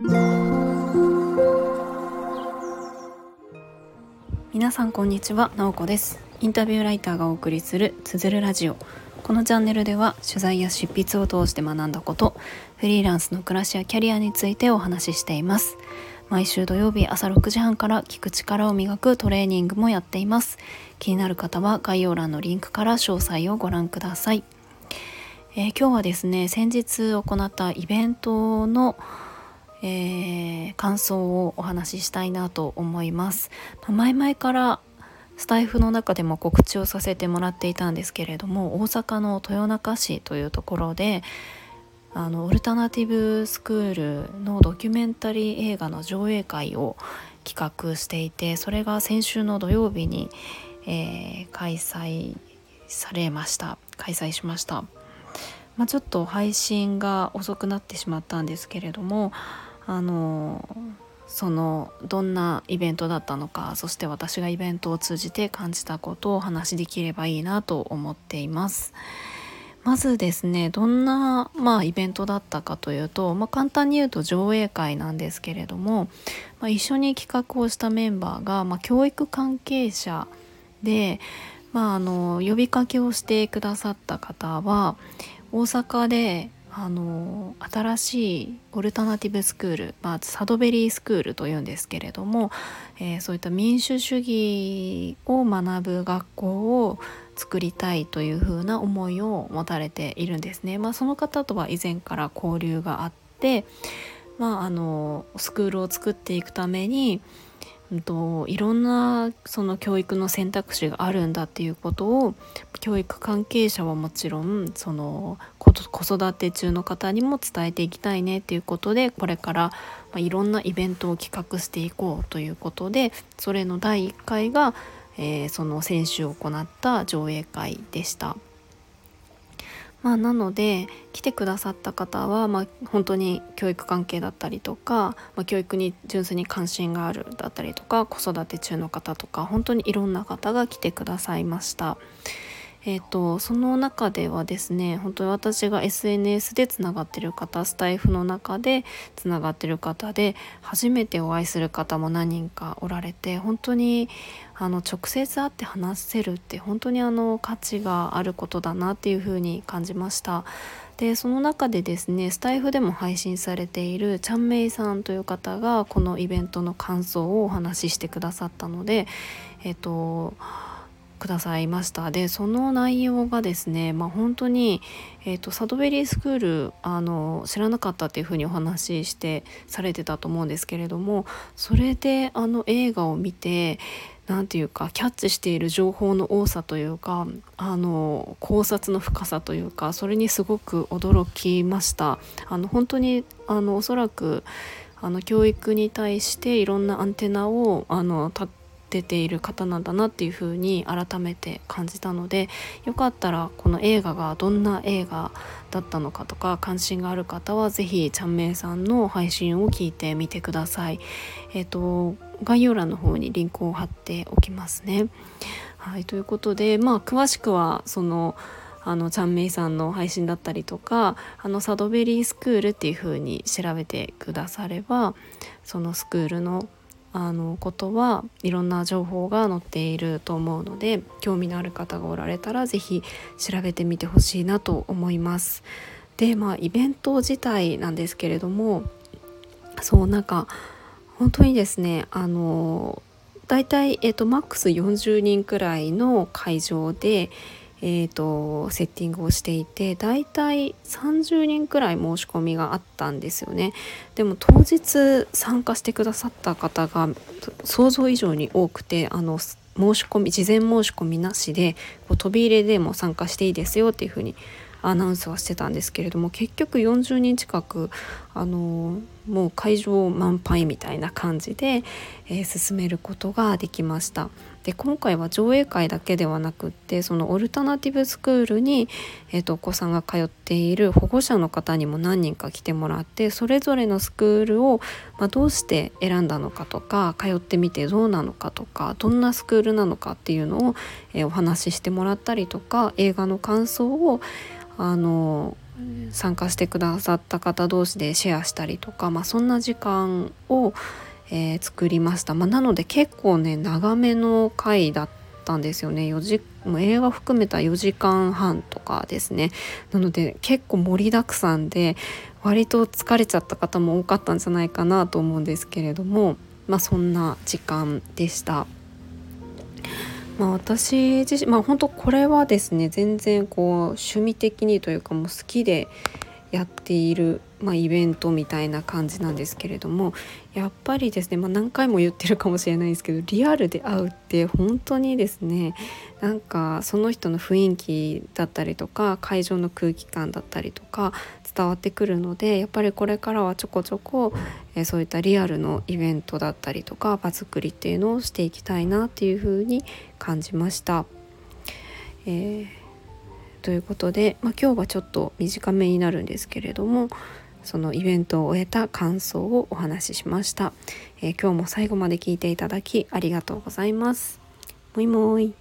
皆さんこんにちは、なおこです。インタビューライターがお送りするつづるラジオ。このチャンネルでは取材や執筆を通して学んだことフリーランスの暮らしやキャリアについてお話ししています。毎週土曜日朝6時半から聞く力を磨くトレーニングもやっています。気になる方は概要欄のリンクから詳細をご覧ください、えー、今日はですね先日行ったイベントのえー、感想をお話ししたいなと思います。前々からスタイフの中でも告知をさせてもらっていたんですけれども大阪の豊中市というところであのオルタナティブスクールのドキュメンタリー映画の上映会を企画していてそれが先週の土曜日に、えー、開催されました開催しました、まあ、ちょっと配信が遅くなってしまったんですけれどもあのそのどんなイベントだったのかそして私がイベントを通じて感じたことをお話しできればいいなと思っています。まずですねどんな、まあ、イベントだったかというと、まあ、簡単に言うと上映会なんですけれども、まあ、一緒に企画をしたメンバーが、まあ、教育関係者で、まあ、あの呼びかけをしてくださった方は大阪であの新しいオルタナティブスクール、まあ、サドベリースクールというんですけれども、えー、そういった民主主義を学ぶ学校を作りたいというふうな思いを持たれているんですね。まあ、その方とは以前から交流があって、まあ、あのスクールを作っていくためにうんと、いろんなその教育の選択肢があるんだっていうことを教育関係者はもちろんその子育て中の方にも伝えていきたいねっていうことでこれから、ま、いろんなイベントを企画していこうということでそれの第1回が、えー、その先週行った上映会でした。まあ、なので来てくださった方は、まあ、本当に教育関係だったりとか、まあ、教育に純粋に関心があるだったりとか子育て中の方とか本当にいろんな方が来てくださいました。えーと、その中ではですね本当に私が SNS でつながってる方スタイフの中でつながってる方で初めてお会いする方も何人かおられて本当にあの直接会って話せるって本当にあの価値があることだなっていうふうに感じました。でその中でですねスタイフでも配信されているちゃんめいさんという方がこのイベントの感想をお話ししてくださったのでえっ、とくださいましたでその内容がですね、まあ、本当に、えーと、サドベリースクールあの知らなかったっていうふうにお話ししてされてたと思うんですけれどもそれであの映画を見て何て言うかキャッチしている情報の多さというかあの考察の深さというかそれにすごく驚きました。あの本当にあのおそらくあの教育に対していろんなアンテナをあの立出ている方なんだなっていう風に改めて感じたのでよかったらこの映画がどんな映画だったのかとか関心がある方は是非ちゃんめいさんの配信を聞いてみてください。えっ、ー、と概要欄の方にリンクを貼っておきますね。はいということでまあ詳しくはそのあのちゃんめいさんの配信だったりとかあのサドベリースクールっていう風に調べてくださればそのスクールのあのことはいろんな情報が載っていると思うので興味のある方がおられたら是非調べてみてほしいなと思います。でまあイベント自体なんですけれどもそうなんか本当にですねあの大体、えーと、マックス40人くらいの会場で、えーと、セッティングをしていてだいたい30人くらい申し込みがあったんですよねでも当日参加してくださった方が想像以上に多くてあの申し込み事前申し込みなしでこう飛び入れでも参加していいですよっていうふうにアナウンスはしてたんですけれども結局40人近くあのもう会場満杯みたいな感じで、えー、進めることができました。で今回は上映会だけではなくってそのオルタナティブスクールに、えーと、お子さんが通っている保護者の方にも何人か来てもらってそれぞれのスクールを、まあ、どうして選んだのかとか通ってみてどうなのかとかどんなスクールなのかっていうのを、えー、お話ししてもらったりとか映画の感想をあの参加してくださった方同士でシェアしたりとか、まあ、そんな時間を、えー、作りました、まあ、なので結構ね長めの回だったんですよね。4時もう映画含めた4時間半とかですね。なので結構盛りだくさんで割と疲れちゃった方も多かったんじゃないかなと思うんですけれどもまあそんな時間でした。まあ、私自身まあ本当これはですね全然こう趣味的にというかもう好きでやっている、まあ、イベントみたいな感じなんですけれどもやっぱりですね、まあ、何回も言ってるかもしれないですけどリアルで会うって本当にですねなんかその人の雰囲気だったりとか会場の空気感だったりとか伝わってくるのでやっぱりこれからはちょこちょこ、えー、そういったリアルのイベントだったりとか場作りっていうのをしていきたいなっていうふうに感じました。えーということで、まあ、今日はちょっと短めになるんですけれどもそのイベントを終えた感想をお話ししました、えー、今日も最後まで聞いていただきありがとうございます。もいもい。